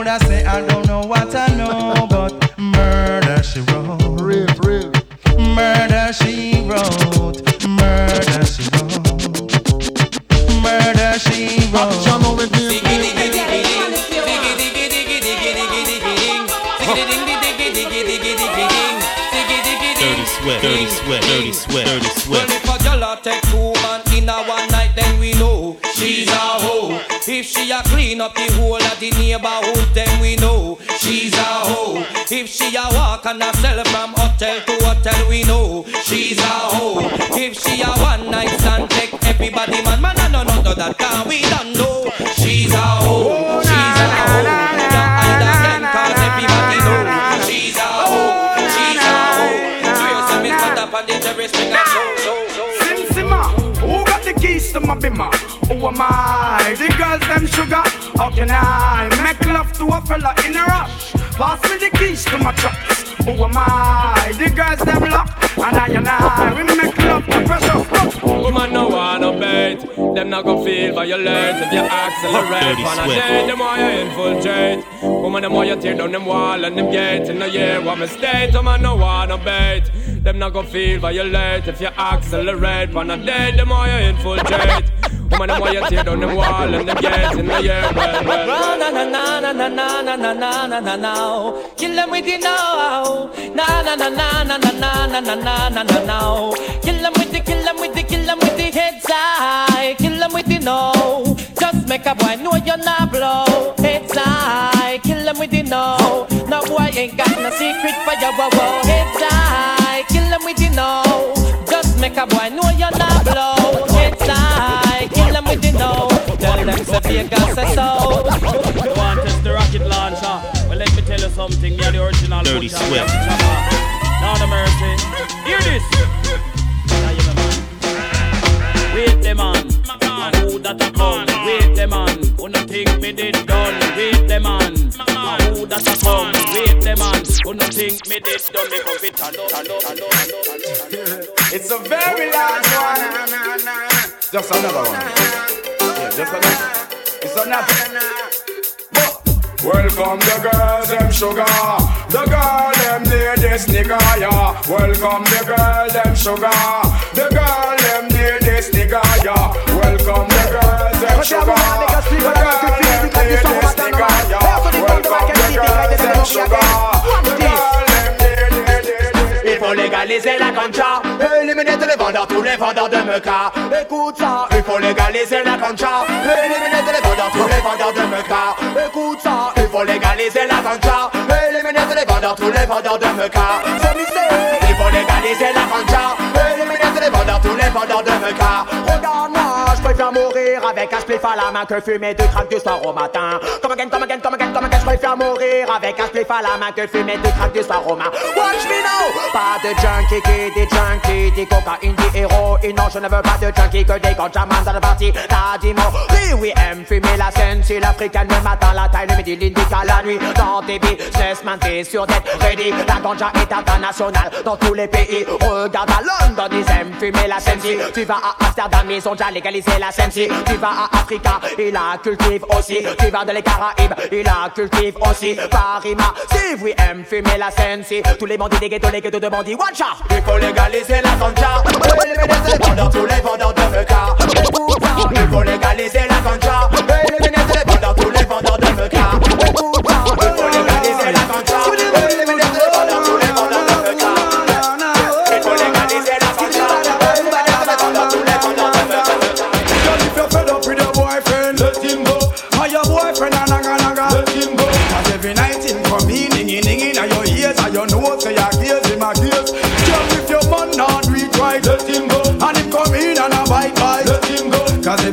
woulda say I don't She a one night stand check. Everybody man, man, no, no, no, that can we don't know. She's a hoe. She's a hoe. Don't understand cause everybody know. She's a hoe. She's a hoe. Serious and me stand up and the terrorist make a show, show. Who got the keys to my bimmer? Who am I? The girls them sugar. How can I make love to a fella in a rush? Pass me the keys to my truck. Who am I? The girls them lock. And I and I. not go feel violent if you accelerate. Man, I date them while you infiltrate. Woman, them while you tear down them wall and them gate. In the year, what mistake, oh man, no wanna bait. Them not go feel violent if you accelerate. Man, I date them while you infiltrate. Woman, the more you tear down them wall and them gates. In the year, well, well. Na na na na na na na na na na na. Kill them with the now. Na na na na na na na na na na na na. Kill them with the, kill them with the, kill them with the heads high. Kill them with the no. Just make a boy know you're not blow. It's I kill them with the know. No boy ain't got no secret for your wow wow. It's I kill them with the know. Just make a boy know you're not Tell Vegas say so. You want test the rocket launcher? Well, let me tell you something. You're the original. Dirty Swift. Now the mercy. Hear this. Wait, the man. Who that a come? Wait the man, who no think me did done? Wait the man, who that a come? Wait the man, who no think me did done? Me come fit It's a very large one. Just another one. Just another. It's another. Welcome the girls, them sugar. The girl, them this nigga, yeah. Welcome the girl, them sugar. The girl, them this nigga, yeah. Welcome the girls, them sugar. The girl, them this nigga, yeah. Welcome the girls, them sugar. Faut légaliser la concha Éliminer tous les vendeurs, tous les vendeurs de meca. Écoute ça, il faut légaliser la concha Éliminer tous les vendeurs, tous les vendeurs de meca. Écoute ça, il faut légaliser la concha Éliminer tous les vendeurs, tous les vendeurs de meca spliff à la main que fumer deux craques du soir au matin Come again, come again, come again, come again Je préfère mourir avec un spliff à la main que fumer deux craques du soir au matin Watch me now Pas de junkie qui dit junkie, dit cocaïne, dit héroïne. Non, je ne veux pas de junkie que des ganjamans dans le parti. T'as dit oui, oui, aime fumer la scène. Si l'africaine le matin, la taille, le midi, l'indica la nuit. Dans tes businessmen, t'es sur d'être ready. La ganja est internationale dans tous les pays. Regarde à London, ils aiment fumer la scène. Si tu vas à Amsterdam, ils ont déjà légalisé la scène. Si tu vas à Ils la cultivent aussi. Tu vas dans les Caraïbes, ils la cultivent aussi. Paris, si oui, aime fumer la scène. Si tous les bandits des ghettos, les ghettos de bandits, one shot. Il faut légaliser la ganja. Éliminer les tous les vendeurs de meca. Il faut légaliser la ganja. Éliminer les tous les vendeurs de meca.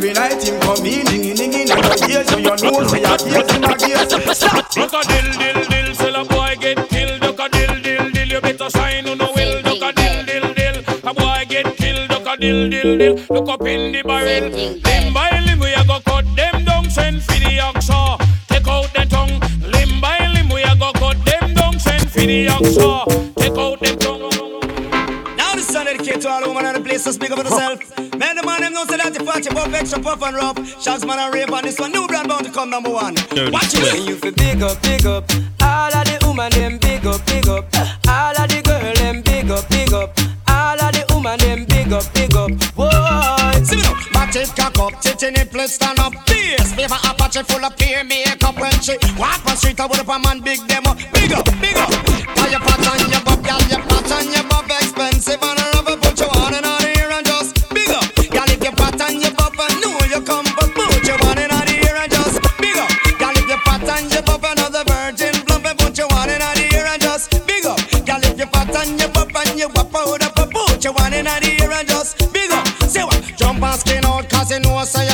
Every night him come in, dinging dinging, and your ears and your nose, say your gaze, him a gaze. Stop. Duck a dill dill dill, till a boy get killed. Duck a dill dill dill, you better sign on the will. Duck a dill dill dill, a boy get killed. Duck a dill dill dill, look up in the barrel. Limb by limb we a go cut them down, send for the oxa. Take out the tongue. Limb by limb we a go cut them down, send for the oxa. Take out the tongue. Now this song dedicated to all women in the place to speak up for themselves. Know say that you party puff extra puff and rough. Shots man and rave on this one. New brand bound to come number one. Dirty Watch Swift. it. You fi big up, big up. All of the woman them big up, big up. All of the girl them big up, big up. All of the woman them big up, big up. Whoa. See me now. Back it cock up, tit in it, please stand up. Bass, favor Apache full of peer makeup when she walk on street. I would up a man big demo. Big up, big up. Out cause you know so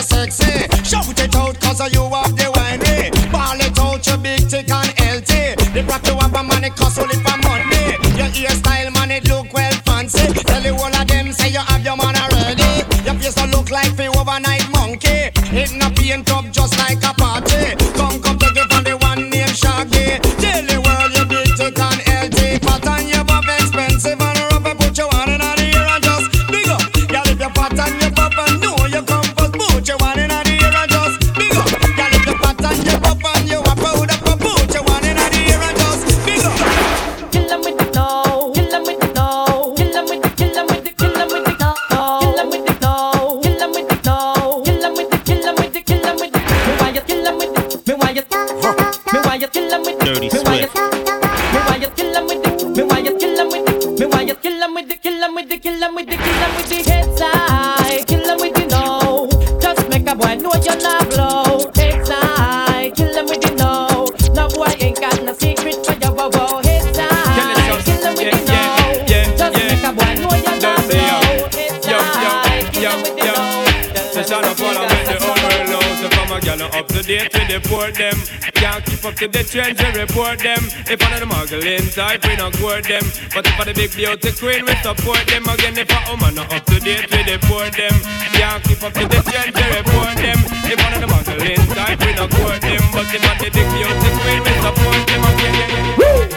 gal up to date we deport them. Can't keep up to the trends we report them. If one of the muggling type we not court them. But if for the big beauty queen we support them. Again if a woman not up to date we deport them. Can't keep up to the trends we report them. If one of the muggling type we not court them. But if for the big beauty queen we support them. Again yeah, yeah, yeah.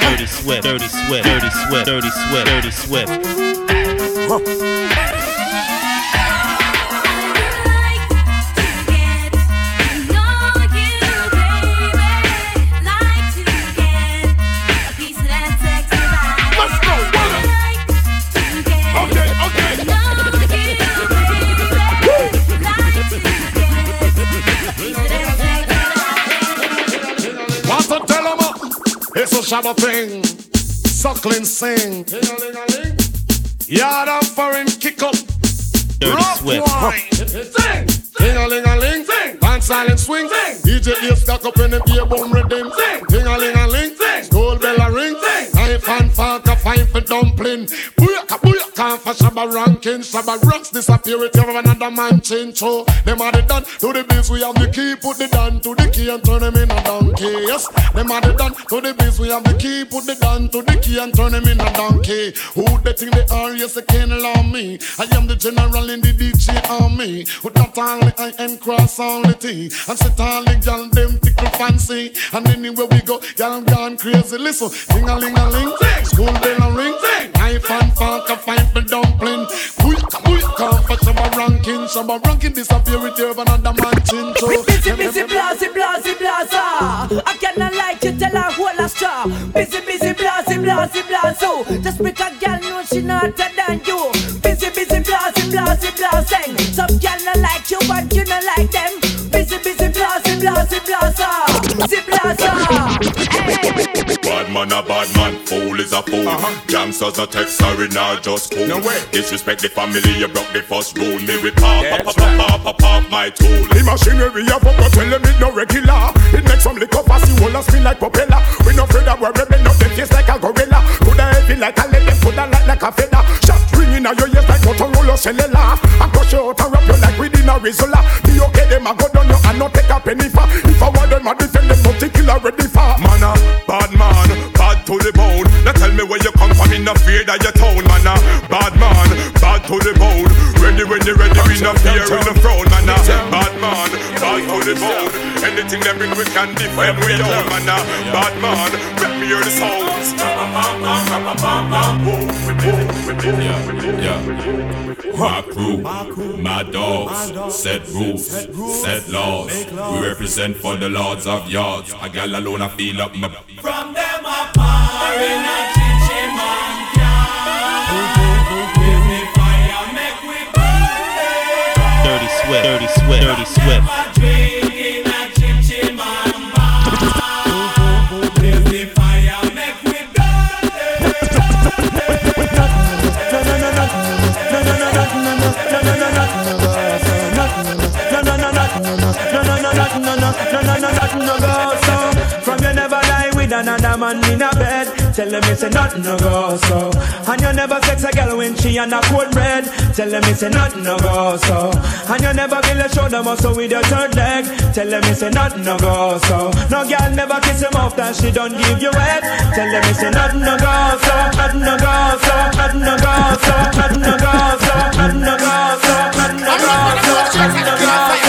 Dirty Swift, Dirty Swift, Dirty Swift, Dirty Swift, Dirty Swift. Let's it's a shabba thing. Suckling sing. Yard and foreign kick up. Dirty Rock wine. Sing. Ding a ling a ling. Sing. Dance silent swing. Sing. DJ ear stuck up in the beer boom rhythm. Sing. Ding a ling a ling. Sing. Gold bell a ring. Sing. Knife and fork a fine for dumpling. Time for Shabba ranking, Shabba rocks disappear if you have another man change. So them are the done to the biz. We have the key, put the down to the key and turn them in a donkey. Yes, them are the done to the biz. We have the key, put the down to the key and turn them in a donkey. Who they think they are? Yes, they can't allow me. I am the general in the DJ army. With that only I am cross all the thing. And sit all the gal them tickle fancy. And anywhere we go, gal gone crazy. Listen, ding a ling a ling. School Shabba ranking disappear with your another man chin toe. Busy, busy, blase, blase, blase. I cannot like you tell her whole a straw. Busy, busy, blase, blase, blase. Just make a girl know she not hotter than you. Busy, busy, blase, blase, blase. Some girl not like you, but you not like them. Busy, busy, blase, blase, blase. Busy, blase. Hey man a bad man, fool is a fool. Uh-huh. Gangsters no take sorry, now, just cool. Disrespect the family, you broke the first rule. Me with pop, yeah, pop, pop, pop, pop, pop, my tool. The machinery of up, tell them it no regular. It makes some liquor pass you all spin like propeller. We no afraid of where rebel up them taste like a gorilla. Coulda heavy like a lead, them coulda light like a feather. Shot ringing out your ears like Motorola cellular. I crush you out and wrap you like within a risola. Be okay, them I go down you and not take a penny for. If I want them, I defend them, but they kill already for. Man, I to the bone. Now tell me where you come from, in no fear that your town, man. Uh. Bad man, bad to the bone. Ready when you ready, we no fear in the throne, man. Uh. Bad man, bad to the bone. Anything that bring we can defend we own, man. Uh. Bad man, let me hear the sounds. Yeah. Rock crew, my dogs, set rules, set laws. We represent for the lords of yards. I got alone, I feel up my. Dirty Swift, Dirty Swift. no, no, no, no, no, no, no, no, no, no, no, no, no, no, man in a bed. Tell them it's a nothing no go so. And you never sex a girl when she on a cold bread. Tell them it's a nothing no go so. And you never feel a shoulder muscle with your third leg. Tell them it's a nothing no go so. No girl never kiss him off that she don't give you head. Tell them it's a nothing no go so. Nothing no go so. Nothing no go so. Nothing no go so. Nothing no go so. Nothing no go so. Nothing no go so.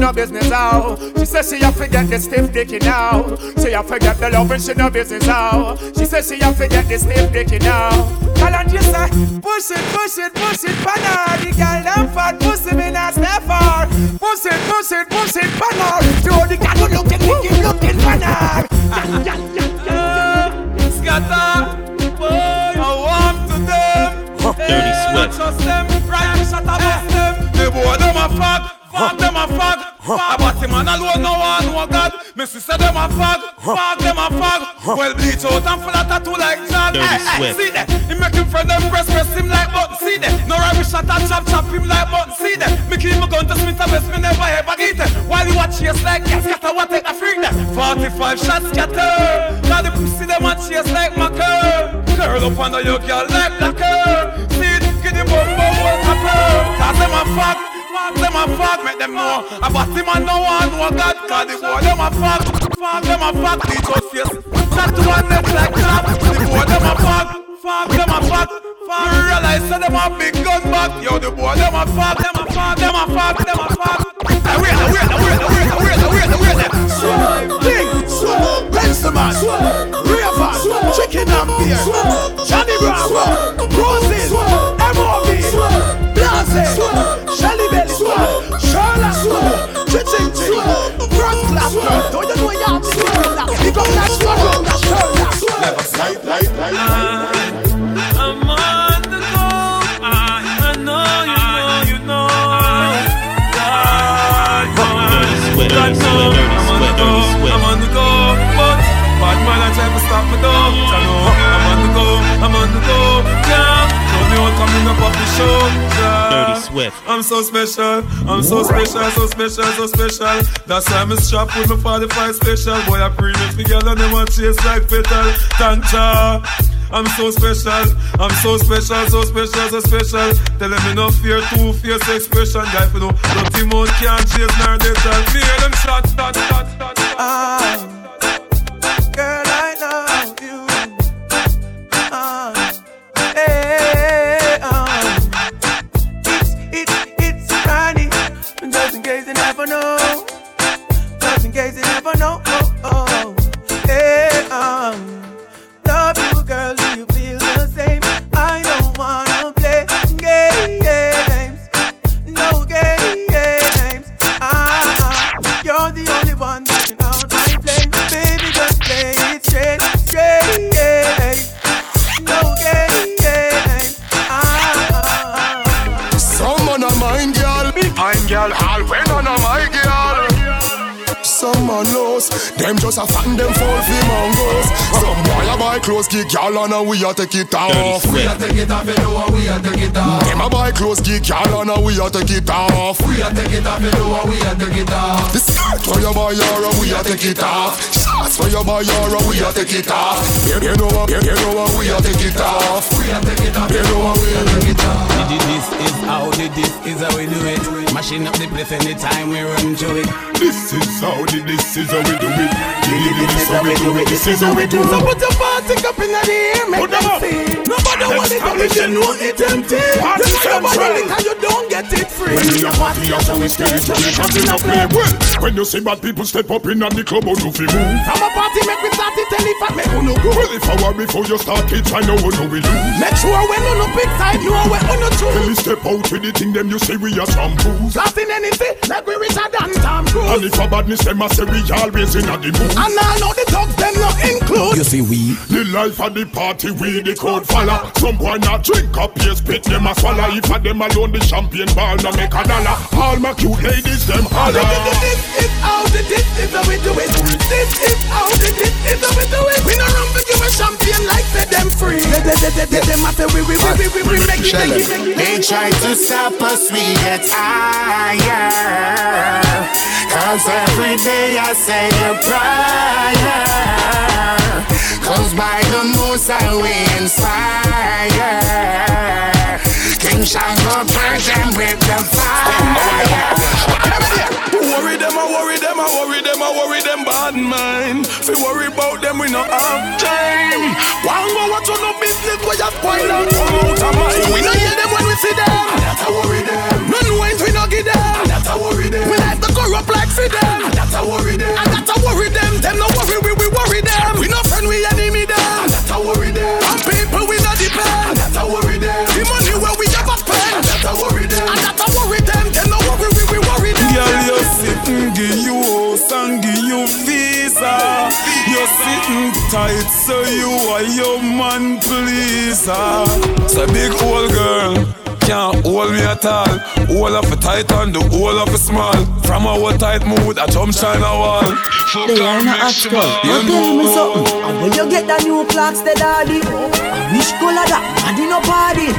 No business out. She says she a forget the stiff dicky now. She a forget the loving, she no business out. She says she a forget the stiff dicky now. Tell her just say, push it, push it, push it, pana. The girl them fat, pussy me not step far. Push it, push it, push it, pana. Throw the girl who looking, looking, looking, pana. Scatter, boy, I want to them. Dirty Swift. Trust them, right? Shut up, them. The boy them a fuck. Fuck them a fag. I bought him man alone, no one, no God. Me sister them a fag. Fuck them a fag. Well, bleach out and full of tattoo like John. Hey, hey, eh, eh, see that? He make him friend them press, press him like button. See that? No rubbish shot and chop, chop him like button. See that? Me keep my gun to Smith and West, me never ever get it. While you watch chase like gas, scatter what take a freak that. 45 shots scatter. Now the pussy them a chase like my curl. Curl up under your girl like black girl. See it? Get the bum bum well copper. Cause them a fuck. Fuck them a fuck, make them know About him and no one know God Cause the boy them a fuck Fuck them a fuck, they just Shot to one neck like crap The boy them a fuck Fuck them a fuck Fuck realize say them a big gun back Yo the boy them a fuck Them a fuck, them a fuck, them a fuck Hey wait, hey, wait, hey, wait, hey, wait, hey, wait, hey, wait, hey, wait, hey. Swag, big, swag, Benjamin, Raven, Chicken and Beer, Johnny Bravo, Roses, M.O.B., Blase, Shelly Chola. Su yeah. Dirty Swift. I'm so special, I'm so special, so special, so special. That's why I'm strapped with my 45 special. Boy, I bring it together, they want chase like petal. Thank ya. I'm so special, I'm so special, so special, so special. Tell them me no fear, two fierce expression. Guy for no, dirty mouth can't chase nor they shall fear them shot, shot, shot, shot. Ah, girl, all when on a my girl. Some man lost, them just a fan them fall for mongos. Some boy a buy clothes, kick y'all on and we a take it off. We a take it off, you know we a take it off. Them a buy clothes, kick y'all on and we a take it off. We a take it off, you know we a take it off. The skirt for your buy your we a take it off. Shots for your buy your we a take it off. You, you know what, you, you know what, we a take it off. We a take it off, you know what, we a take it off. This is how the this is how we do it. Mashing up the place anytime we run to it. This is how the this is how we do it. This is how we do it. This is how we do So it. put your party up in the air, make Put them them see. Nobody want it, but Establish you it. know it empty. Party Just nobody central. you don't get it free. When we a party, that's how we stay. So we party no play. Well, when you see bad people step up in the club, how do you move? From a party, make we start it, tell if I make you no go. Well, if I were before you start it, I know who know we lose. Make sure when you no pick side, know where you no When we choose. step out with the thing, them you say we are some fools. Blasting anything, like we Richard and Tom And Cruise. if a badness, them a say we always in at the mood. And I know the dogs, them not include. You see we The life of the party, we the crowd follow. Some boy not drink up, yes, spit them a swallow. If a them alone, the champagne ball no make a dollar. All my cute ladies, them holler. This is how the this is how we do it. This is how this is how we do it. We no run for give a champagne like say them free. They them a say we we we we we make make it. They try to stop us, we get higher. Cause every day I say a prayer. Cause by the most I we inspire. King Shango purge them with the fire. Worry them, I worry them, I worry them, I worry them bad mind. Fi worry about them, we no have time. One go watch on no business, we just spoil and come out of mind. We no hear them when we see them. That's a worry them. None wines we no give them. That's a worry them. We like the corrupt like see them. That's a worry them. And that's a worry them. Them no worry, we we worry them. We no friend, we enemy them. That's a worry them. So you are your man pleaser. So big old girl can't hold me at all. All of a tight and the whole of a small. From our tight mood, I jump shine a wall. They are not actual. You tell me something. And when you get the new clocks, the daddy. I wish color that body no party.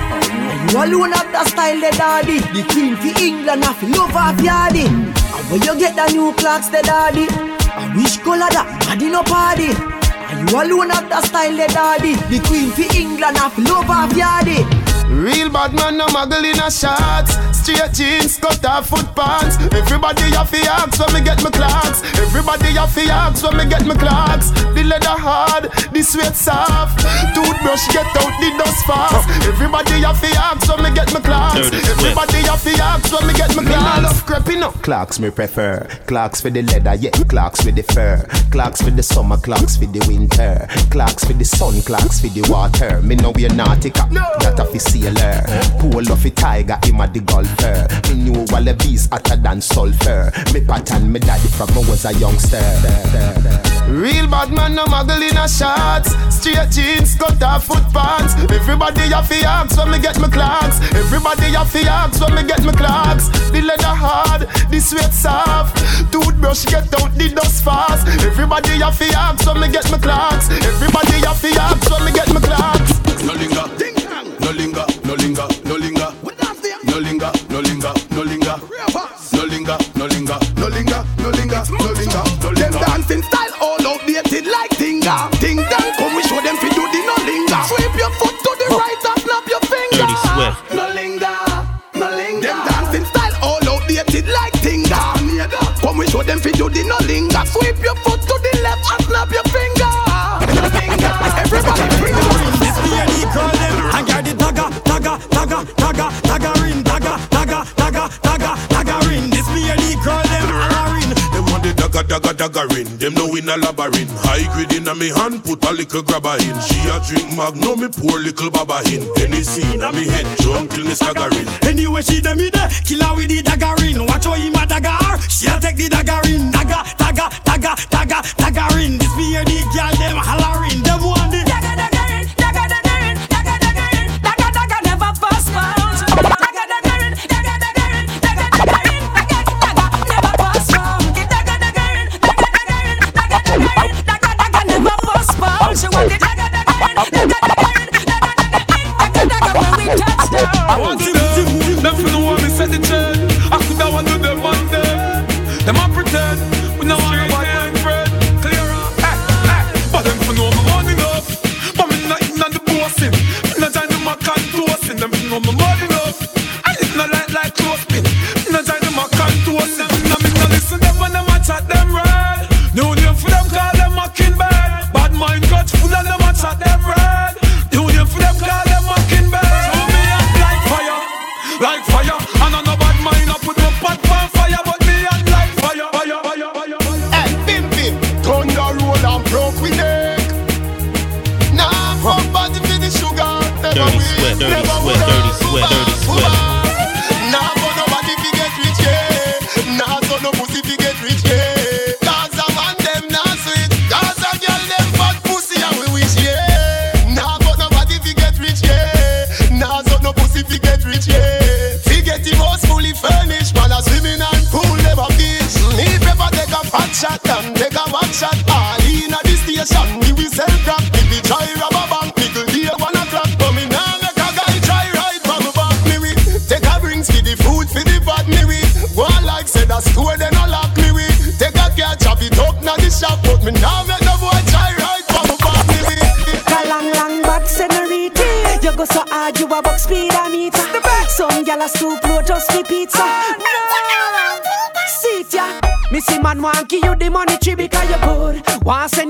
You alone have the style, the daddy. The queen for England, I feel love of yardy. And when you get the new clocks, the daddy. I wish color that body no party. And you alone have the style, the daddy. The queen for England, feel love of yardy. Real bad man, no muggle in a shots. Straight jeans, cut off foot pants. Everybody have fi ask when me get my clocks. Everybody have fi ask when me get my clocks. The leather hard, the sweat soft. Toothbrush get out the dust fast. Everybody have fi ask when me get my clocks. Everybody have fi ask when me get my Me nah clocks. love creeping up. Clocks me prefer. Clocks for the leather, yeah. Clocks for the fur. Clocks for the summer, clocks for the winter. Clocks for the sun, clocks for the water. Me know we a nautica, that a fi sailor. Pull off a tiger, him a the golfer. Me knew all the bees hotter than sulfur. Me pattern me daddy from I was a youngster. Real bad man, no muggle in a shots. Straight jeans, cut off foot pants. Everybody have fi ask when me get my clocks. Everybody have fi ask when me get my clocks. The leather hard, the sweat soft. Toothbrush toothbrush, get out the dust fast. Everybody have to ask when me get my clocks. Everybody have to ask when me get my clocks. No linger, no linger, no linger, no linger. No linger, no linger, no linger. No linger, no linger, no linger, no linger, no linger, no linger. Them dancing style all outdated like Tinga. Ting dang, come we show them fi do the no linger. Sweep your foot to the right and snap your finger. Dirty Swift. No linger, no linger. Them dancing style all outdated like Tinga. Come we show them fi do the no linger. Sweep your foot in. Them know in a labyrinth. High grade in a me hand, put a little grabber in. She a drink magnum, me pour little baba in. Any scene a me head jump till me staggering. Anyway, she dem me there, kill her with the dagger in. Watch how him a dagger her, she'll take the dagger in. Dagger, dagger, dagger, dagger, dagger in. This be a the girl them hollering. Postpone. She want the dagger, dagger dagger, dagger dagger,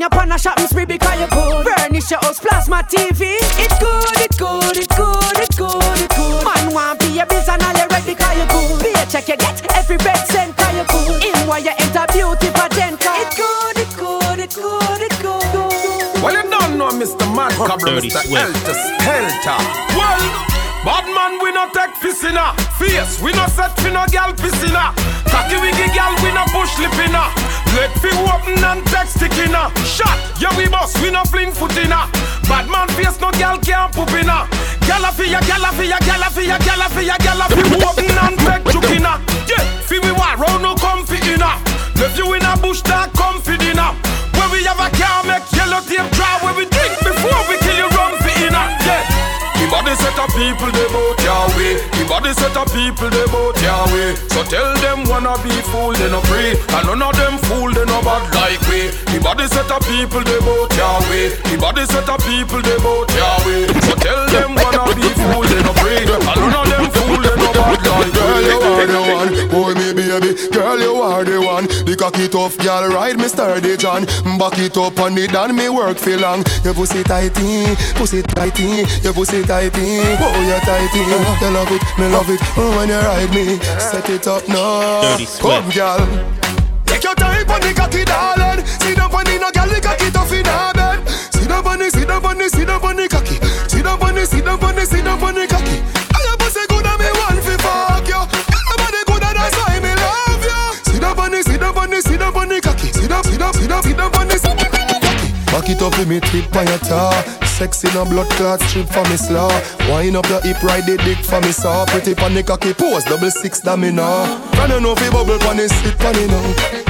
Want send you on a shopping spree because you good. Furnish your house, plasma TV. It's good, it's good, it's good, it's good, it's good. Man want be a biz and all you ready because you good. Be a check you get every red cent because you good. In why you enter beauty pageant. It's good, it's good, it's good, it's good. Well, you don't know Mr. Mad Cobra, Dirty Mr. Swift. Helter Skelter. Well, bad man, we no take piscina. Face, we no set fi no gal piscina. Cocky wiggy gal, we no push lipina. Leg fi open and text stickinna. Shot, yeah we boss, we no fling footina. Bad man face, no gal can't poop inna. Gala fi ya, gala fi ya, gala fi ya, gala fi ya, gala fi open and take jukina. Yeah, fi we war round no comfy inna. Left you in a bush that comfy dinner. Where we have a car make yellow tape dry where we drink before we kill you run for inner. Yeah. Body set of people they bout way. The body set of people they bout way. So tell them wanna be fool they no free. And none of them fool they no bad like we. The body set of people they bout way. The body set of people they bout way. So tell them wanna be fool they no free. And none of them fool they no bad like we. Girl, you are the one. Boy, me baby. Girl, you are the one. The cocky tough girl, ride me sturdy John. Back it up on it and me work for long. Your pussy tighty, pussy tighty, your pussy tighty. Oh, you tighty. You love it, me love it. Oh, when you ride me, set it up now. Come, girl. Take your time on the cocky, darling. Sit down on the no girl, the cocky tough in her bed. Sit down on the, sit down on the, sit down on the cocky. Sit down on the, sit down on the, sit down on the cocky. On the, sit down on the, sit on the. Sit sit sit sit down on the, sit down on cocky. Back it up with me tip on your sexy, no blood clot strip for me slaw. Wind up your hip, ride the dick for me saw. Pretty pan the cocky pose, double six domino. Can you know fi bubble pan it, sit pan it now.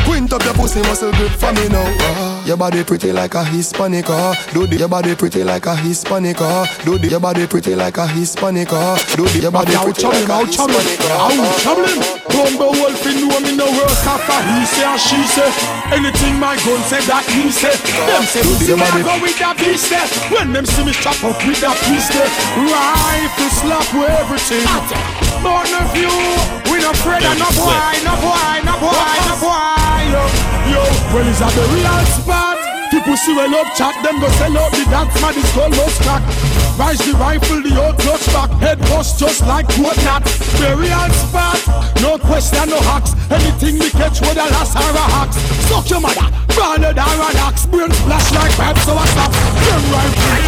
Quint up your pussy muscle grip for me now. Ah, your body pretty like a Hispanic, ah. Do the your body pretty like a Hispanic, ah. Do the your body pretty like a Hispanic, ah. Do the your body pretty like a Hispanic, ah. Ouch, trouble him. Bumbo wolf in know me no worse after he say and she say. Anything my gun say that he say. Them say pussy I go with that beast there. When them see me chop up with that piece there. Rifle slap with everything. None of you, we no afraid of no boy, no boy, no boy, no boy. Yo, yo, well is that the real spot? People see well up chat, them go sell out the dance man, it's called most crack. Rise the rifle, the old clutch back, head bust just like what not. The real spot, no question, no hacks. Anything we catch with a last or a hacks. Suck your mother, branded or an axe. Brain splash like pipes, so I stop. Them rifle.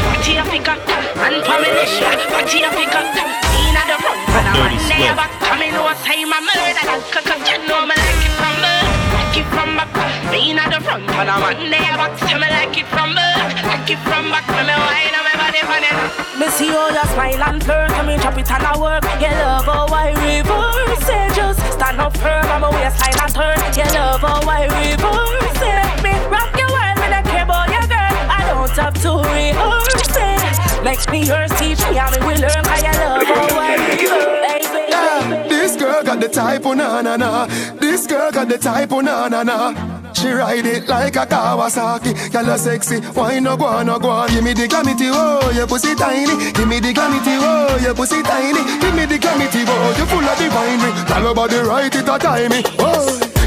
Party up, pick up, and familiar. Party up, pick up, in at the front, and I'm on there, but coming over time, I'm murder. Cause you know me like it from birth, like it from back. Me at the front, and I'm on there, but tell me like it from birth, like it from back. When me wine on my body, for it. Me see how you smile and flirt. When me chop it and I work. You love how I reverse it. Just stand up firm. On my waistline and turn. You love how I reverse it. Let me rock your world. Me don't care about your girl. I don't have to rehearse it. Make me yours, teach me how me will learn Cause you love how I reverse it. Yeah, this girl got the type, oh na na na. This girl got the type, oh na na na. She ride it like a Kawasaki. Girl, you sexy. Why no go on, no go on? Give me the glamity, oh, your pussy tiny. Give me the glamity, oh, your pussy tiny. Give me the glamity, oh, you full of divinery. Tell your body right, it a timey. Oh.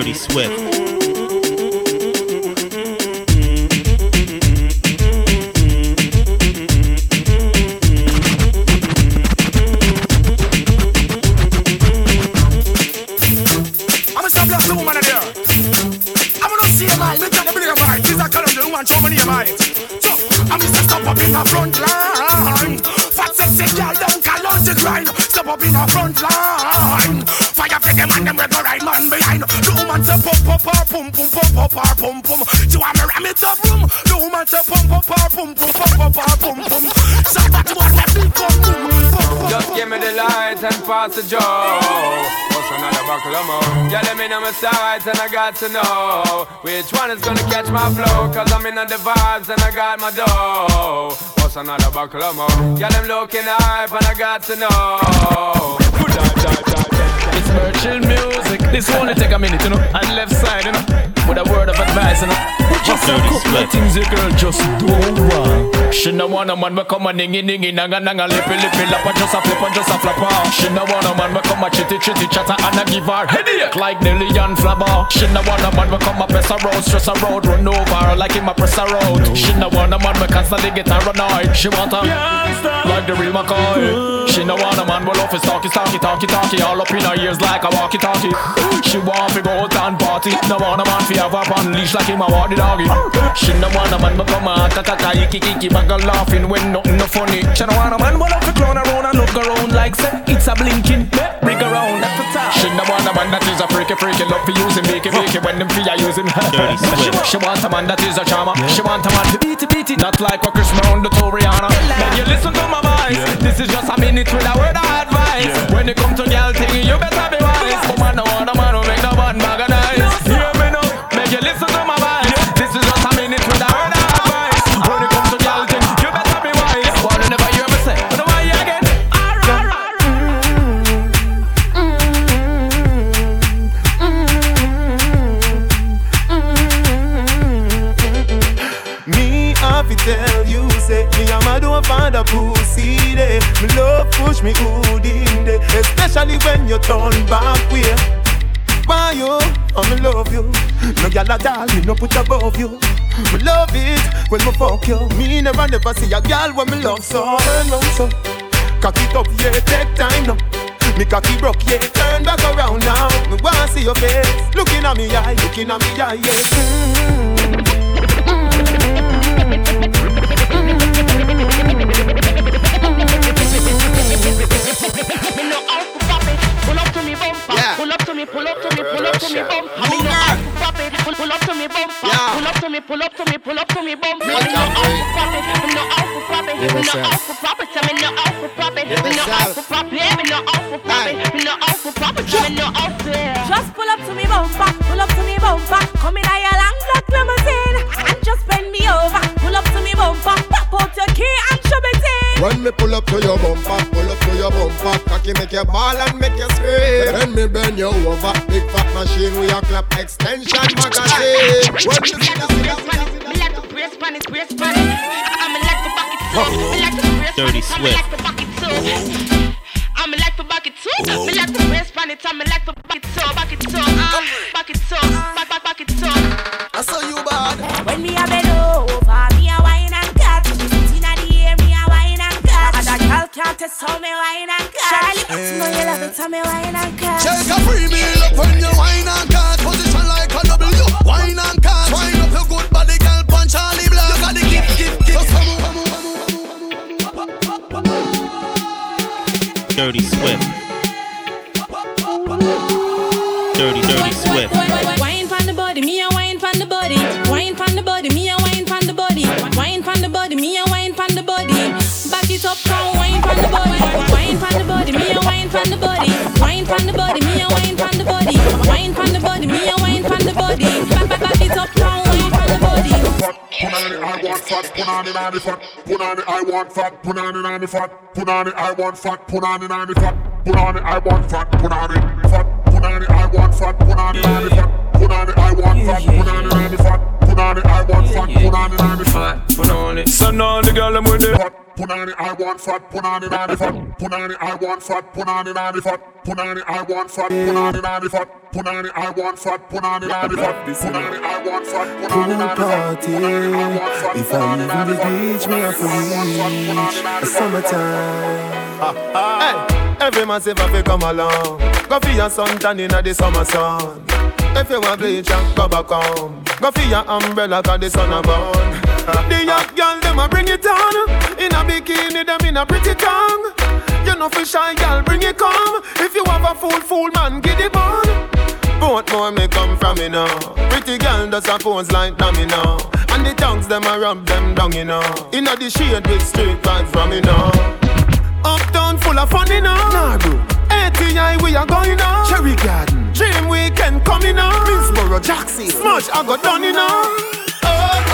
A stop up in the front line. Them and them red right man behind. The woman say pump up her pum pum pump up her pum pum. She want me ram it up room. The woman say pump up her pum pum pump up her pum pum. So that one me big pum pum. Just give me the light and pass the joe. What's another buckle of more? Yeah, let me know my sides and I got to know which one is gonna catch my flow. Cause I'm in the vibes and I got my dough. What's another buckle of more? Yeah, them looking hype and I got to know. Good night, night, night, Virtual music. This only take a minute, you know. And left side, you know. With a word of advice, you know. Just a couple of things the girl just don't want. She no want a man we come a ningy ningy nanga nanga lippy lippy lappa just a flip and just a flapper. She no want a man we come a chitty chitty chatter and a give her headache like Nelly and Flabber. She no want a man we come a press a road, stress a road, run over like him a press a road. She no want a man we constantly get her annoyed. She want a like the real McCoy. She no want a man we love his talky talky talky talky all up in her ears like a walkie talkie. She want to go out and party. No want a man fi have her on leash like him a walk the doggy. She no want a man we come a kaka iki iki bag a laughing when nothing no funny. She no want a man we love to clown around and look around like say it's a blinking bring around at the top. She no want a man that is a freaky freaky love to use him make it make it when them fear use him. she, she want a man that is a charmer. She want a man to beat it beat it not like what Chris Brown do to Rihanna. Then you listen to my voice. This is just a minute with me no put above you. Me love it when me fuck you. Me never never see a gyal when me love so. Turn round so, cock it up, yeah, take time now. Me cocky broke, yeah, turn back around now. Me wanna see your face, looking at me eye, looking at me eye, yeah. Me know how to pop it. Pull up to me bumper. Pull up to me, pull up to me, pull up to me bumper. Me know Pull, pull up to me bumper. Pull up to me, pull up to me, pull up to me bumper. Me know how to pop it. Me know how to pop it. Me know how to pop it. Me know how to pop it. Me know how to pop it. Me know how to pop it. Me know how to pop it. Me know how to. Just pull up to me bumper, When me pull up to your bumper, pull up to your bumper, cocky make you ball and make you scream. Then me bend you over, big fat machine with your clap extension magazine. When me see that, see that, see that, see that. Me like to brace pan it, brace pan it. I'm like to back it too. Me like to brace pan Dirty it. I'm Swift. like to back it too. I'm like to back it too. Me like to brace pan it. I'm like to back it too. Back it too. Uh, back it too. Back back back it too. I saw you bad. When me a bend girl can't test how me wine and cut. Charlie, you know you love it, how me wine and cut. Take a free meal up when you wine and cut. Position like a W. Wine and cut. Wind up your good body, girl. Punch Charly Black. You got the gift, gift, gift. Just come on. Dirty Swift. Dirty, dirty Swift. It up, come wine pon the body. Wine pon the body, me a wine pon the body. Wine pon the body, me a wine pon the body. Wine pon the body, me a wine pon the body. Back, back, back it up, come wine pon the body. Punani, I want fat, punani, nani fat. Punani, I want fat, punani, nani fat. Punani, I want fat, punani, nani fat. Punani, I want fat, punani, fat. Punani, I want fat, punani, nani fat. Punani, I want fat, punani, nani fat. Punani, I want fat, punani, nani fat. Punani. So now the girl I'm with it. Punani, I want fat, punani, nani fat. Punani, I want fat, punani, nani fat. Punani, I want fat, punani, nani fat. Punani, I want fat, punani, nani fat. Punani, I want fat, punani, nani fat. Punani, I want fat, If I punani, even nani the fat. beach, me have to reach a summertime. Hey, every massive have to come along. Go for your suntan inna the summer sun. If you want bleach, and go back home. Go for your umbrella 'cause the sun a burn. The young girl them a bring it on. In a bikini, them in a pretty tongue. You know for shy girl, bring it come. If you have a fool, fool man, get it on. Both more me come from me now. Pretty girl does a pose like dummy now. And the tongues them a rub them down you know. Inna the shade with straight vibes from me now. Uptown full of fun you know. Nah. ATI we are going now. Cherry Garden. Dream weekend coming now. Minsboro, Jackson. Smush I got done you know. Oh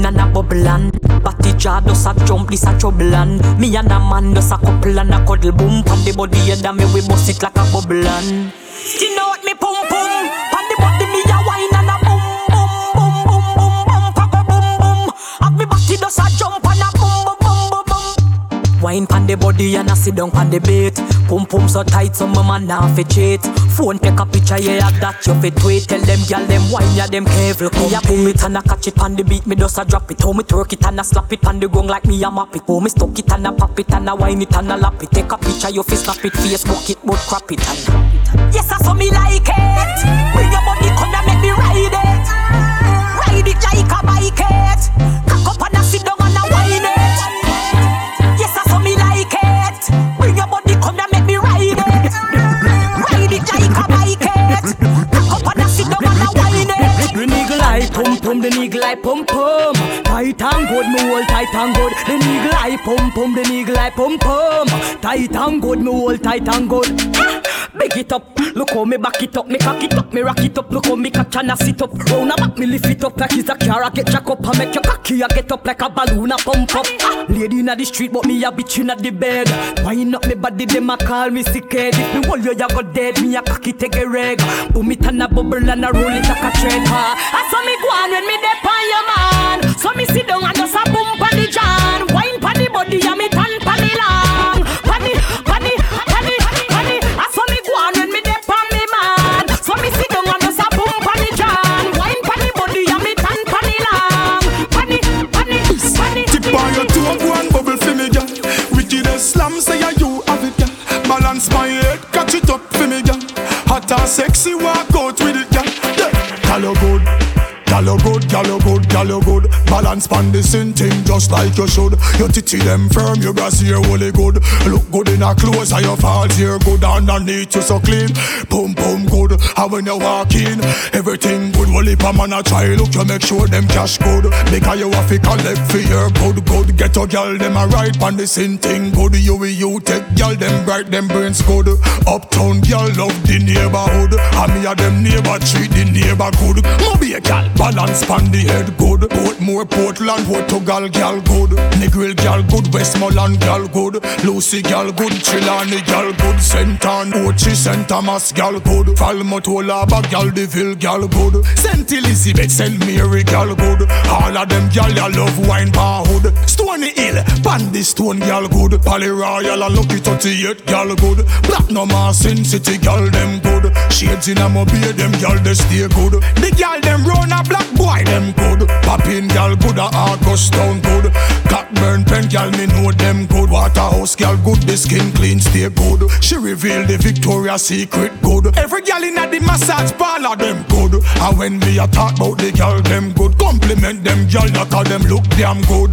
wine and a bubble and Batty jaw does a jump, this a trouble and Me and a man does a couple and a cuddle boom Pan the body head and me we bust it like a bubble and Skin out me pum pum Pan the body me a wine and a boom boom boom boom boom boom a boom boom. Have me body does a jump and a boom boom boom boom boom. Wine pan the body and a sit down pan the bait Pum pum so tight so my man now fi cheat. Phone take a picture yeah that you fit tweet. Tell them gyal them wine ya them careful Me a pull it and a catch it pan the beat Me just a drop it. How me twerk it and a slap it pan the gong like me a map it. How me stuck it and a pop it and a wine it and a lap it. Take a picture you fi snap it. Facebook it but crap it and Yes I saw me like it. Bring your body come and make me ride it. Ride it like a bike it pum pum, the niggle eye pum pum. Tight and good, me hold tight and good. The niggle eye pum pum, the niggle eye pum pum. Tight and good, me hold tight and good. Big it up, look how me back it up, me cock it up, me rock it up. Look how me catch and I sit up. Round about me lift it up like it's a car. I get jack up, I make your cocky, I get up like a balloon, I pump up. Ah, Lady inna the street, but me a bitch inna the bed. Wind up me body, them a call me sick head. If me hold you, you go dead. Me a cocky take a reg. Boom it and a bubble and a roll it like a train car. I saw me go on when me dep on your man. So me sit down and just a boom pon the jam. Balance my head, catch it up for me, girl. Hot and sexy, walk Girl, you good, girl, you good, girl, you good. Balance pan the same thing just like you should. Your titty them firm, your brassiere holy good. Look good in a clothes, and your falls here good. Underneath you so clean, boom boom good. And when you walk in, everything good. Well, if a man a try look, you make sure them cash good. Because you have to collect for your good, good. Get a girl them a right pan the same thing good. You with you take girl them bright, them brains good. Uptown girl love the neighborhood. And me a them neighbor treat the neighbor good. Moby a balance pan the head good. Portmore, Portland, Portugal girl good. Negril girl good, Westmoreland girl good. Lucea girl good, Trelawney girl good. St. Ann, Ochi, St. Thomas girl good. Falmouth, Laba girl, Deville girl good. St. Elizabeth, St. Mary girl good. All of them girl ya love wine bar hood. Stony Hill, Pandy Stone girl good. Pally Royal and Lucky 38 girl good. Platinum Sin City girl them good. Shades in a mobile them girl they stay good. The girl them run a black boy them good. Poppin girl good a August town good. Cockburn pen girl me know them good. Waterhouse girl good. The skin clean stay good. She reveal the Victoria's Secret good. Every girl in a the massage parlor them good. And when me a talk about the girl them good, compliment them girl that all them look damn good.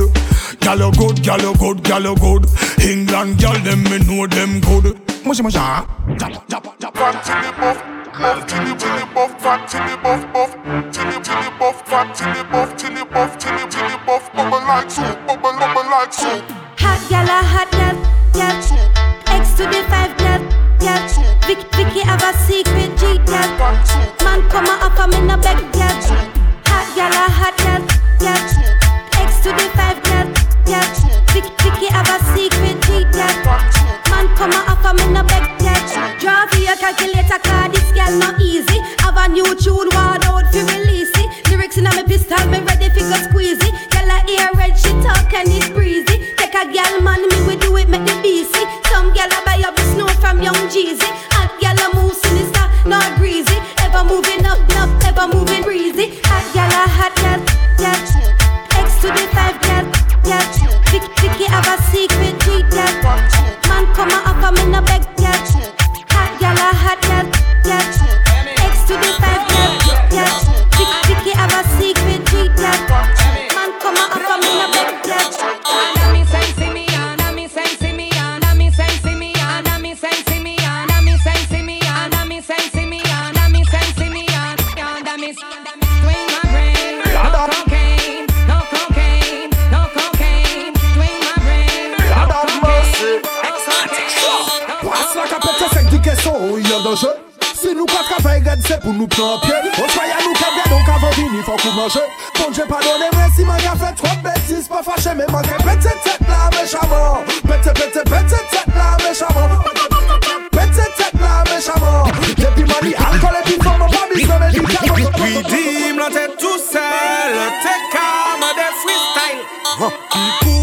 Girl you good, girl you good, girl you good. England girl them me know them good. Mushy mushy ah. Jabba jabba jabba. Buff tilly tilly buff, fat tilly buff buff, tilly tilly buff, fat tilly buff, tilly buff, tilly tilly buff, bubble like soup, bubble bubble like soup. Hot gal a hot gal, gal. X to the five gal, gal. Vic, Vicky have a secret G gal. Man come a offer me no beg gal. Hot gal a hot gal, gal. X to the five gal, gal. Vic, Vicky have a secret G gal. Man come a offer me no beg gal. Draw for your calculator car, this gal no easy. Have a new tune, ward out fi release it. Lyrics inna me pistol, me ready fi go squeeze it. Gal a ear red, she talk and it's breezy. Take a gal man, me we do it, make the BC. Some gal a buy up the snow from Young Jeezy. Hot gal a move sinister, not breezy. Ever moving up, up, ever moving breezy. Hot gal a hot gal, gal. To the five. Vic, Vicky have a secret. Man come a offer me no beg, gal. Hot gal a hot gal, gal. X to the five gal, danche Si nou pat ka fay gred se pou nou pran pye On faya nou ka gred, on ka van vini, fwa kou manche Bon dje padone mre si man ya fe trop betis Pa fache men manke pete tet la mechaman Pete pete pete tet la mechaman Pete tet la mechaman Depi mani alkol epi fwa man pa bis nan medikaman Ki dim la tet tou sel, te kam de freestyle Ki kou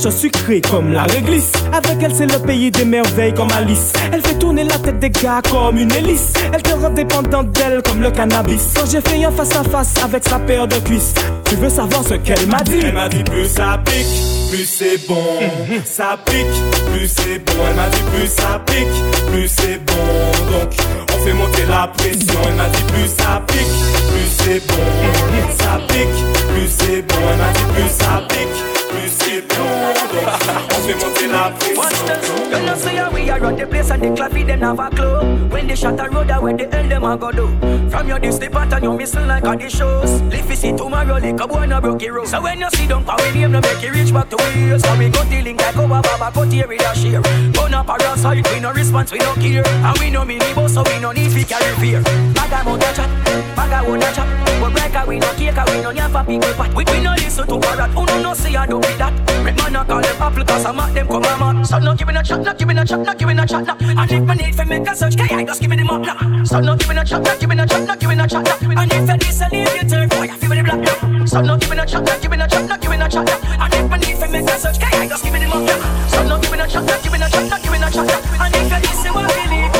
choses sucrées comme la réglisse. Avec elle, c'est le pays des merveilles comme Alice. Elle fait tourner la tête des gars comme une hélice. Elle te rend dépendante d'elle comme le cannabis. Quand j'ai fait un face à face avec sa paire de cuisses, tu veux savoir ce qu'elle m'a dit? Elle m'a dit plus ça pique, plus c'est bon. ça pique, plus c'est bon. Elle m'a dit plus ça pique, plus c'est bon. Donc on fait monter la pression. Elle m'a dit plus ça pique, plus c'est bon. Ça pique, plus c'est bon. Elle m'a dit plus ça pique plus c'est bon. On fait monter la pression. You say how we run the place and the claffy them have a club. When they shot a road, where the hell them a go do? From your this pattern, you missing like all the shows. Live see tomorrow, like a boy no broke road. So when you see them power name, no make you reach back to we. So we go dealing like over baba, go tear it a share. Burn up a side, we no response, we no care. And we no mini boss, so we no need to carry fear. Baga mo chat, baga wanna chat. We break a we no cake, we no nyam for people pat. We, we no listen to parrot, who no no say I do with that. Make man a call them apple, cause I'm at them come a man. So no giving a chat, not giving a chat, not giving a chat, nah. And if me need for make a search, can I just give me the map, nah. So no giving a chat, not giving a chat, not giving a chat, nah. And if you listen, leave you turn fire, feel the black, nah. So no giving a chat, not giving a chat, not giving a chat, nah. And if me need for make a search, can I just give me the map, nah. So no giving a chat, not giving a chat, not giving a chat, nah. And if you listen, what you need, fire,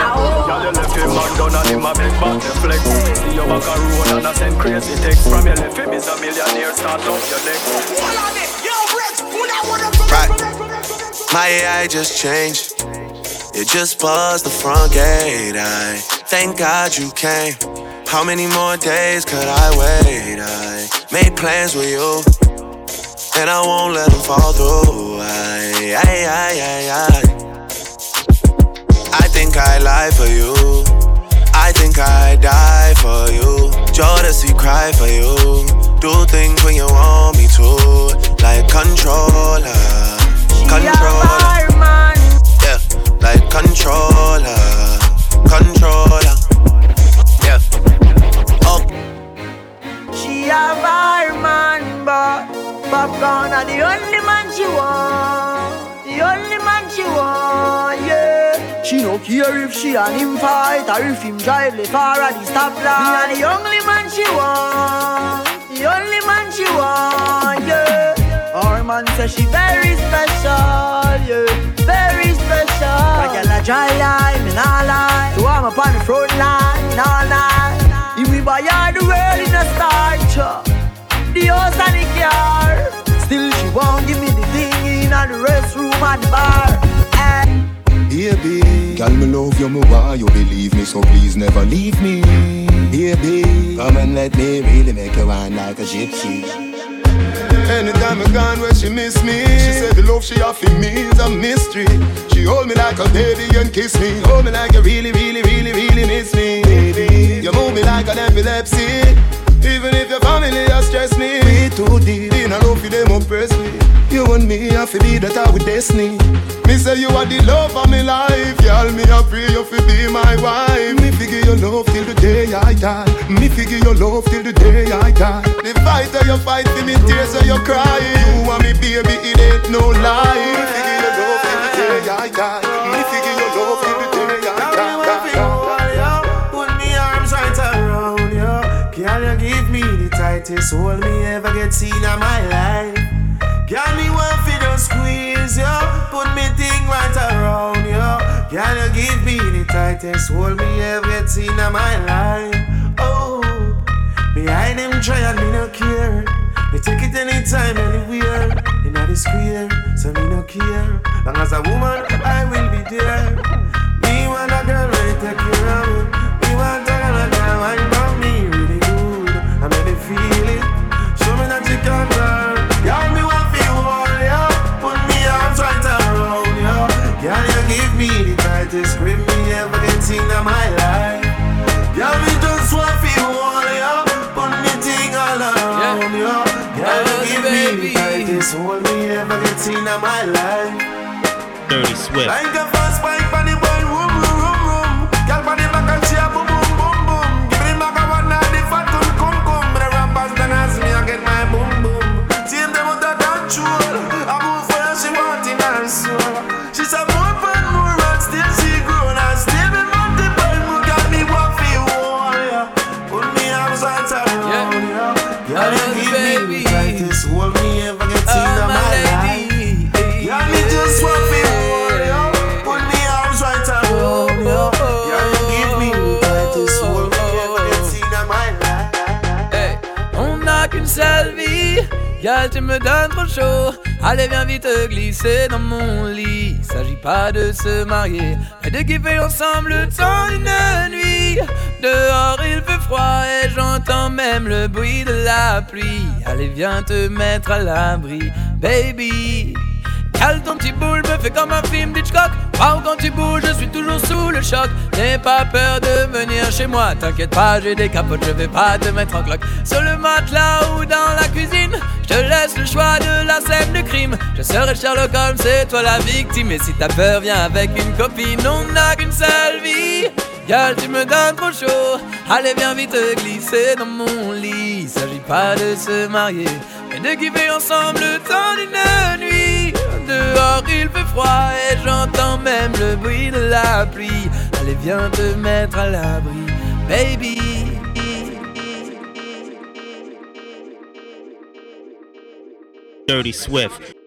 feel the. Girl, you left him man down and him a big back the flex See you back a road and I send crazy text From your left him is a millionaire start up your neck Right. My AI just changed. It just buzzed the front gate. I thank God you came. How many more days could I wait? I made plans with you, and I won't let them fall through. I, I, I, I, I. I think I lie for you. I think I die for you. Jodeci cry for you. Do things when you want me to, like controller, controller. Yeah, like controller. Care if she and him fight or if him drive le far at the stoplight. Me a the only man she want. The only man she want, yeah. Our man say she very special, yeah. Very special. Like a dry line, me nah lie. So I'm up on the front line, all night. If we buy her the world in a starch, uh, the house and the car. Still she won't give me the thing in the restroom and the bar. Baby, girl, me love you, me why you believe me, so please never leave me. Here, baby, come and let me really make you wine like a gypsy. Anytime I gone where she miss me She said the love she offer me is a mystery. She hold me like a baby and kiss me. Hold me like you really, really, really, really miss me Baby, you move me like an epilepsy. Even if your family has stressed me We too deep. in a love for them oppress me You and me have to be that I with destiny. Me say you are the love of my life Y'all. Me I pray you fi be my wife. Me figure your love till the day I die. Me figure your love till the day I die. The fight that you fight for me tears so you cry. You and me baby it ain't no lie. Me figure your love till the day I die. Me figure your love till the day I die. Can you give me the tightest hold me ever get seen in my life? Tightest hold me ever get seen in my life? Oh, behind them try and me no care. Me take it anytime, anywhere. In the square, so me no care. Long as a woman, I will be there. In my life. Dirty Swift. Tu me donnes trop chaud. Allez, viens vite glisser dans mon lit. S'agit pas de se marier, mais de kiffer ensemble le temps d'une nuit. Dehors il fait froid et j'entends même le bruit de la pluie. Allez, viens te mettre à l'abri, baby. Cal ton petit boule me fait comme un film d'Hitchcock. Quand tu bouges, je suis toujours sous le choc. N'aie pas peur de venir chez moi. T'inquiète pas, j'ai des capotes, je vais pas te mettre en cloque. Sur le matelas ou dans la cuisine, je te laisse le choix de la scène de crime. Je serai Sherlock Holmes, c'est toi la victime. Et si t'as peur, viens avec une copine. On n'a qu'une seule vie. Gal, tu me donnes trop chaud. Allez, viens vite glisser dans mon lit. S'agit pas de se marier, mais de kiffer ensemble le d'une nuit. Dehors il fait froid et j'entends même le bruit de la pluie. Allez, viens te mettre à l'abri, baby. Dirty Swift.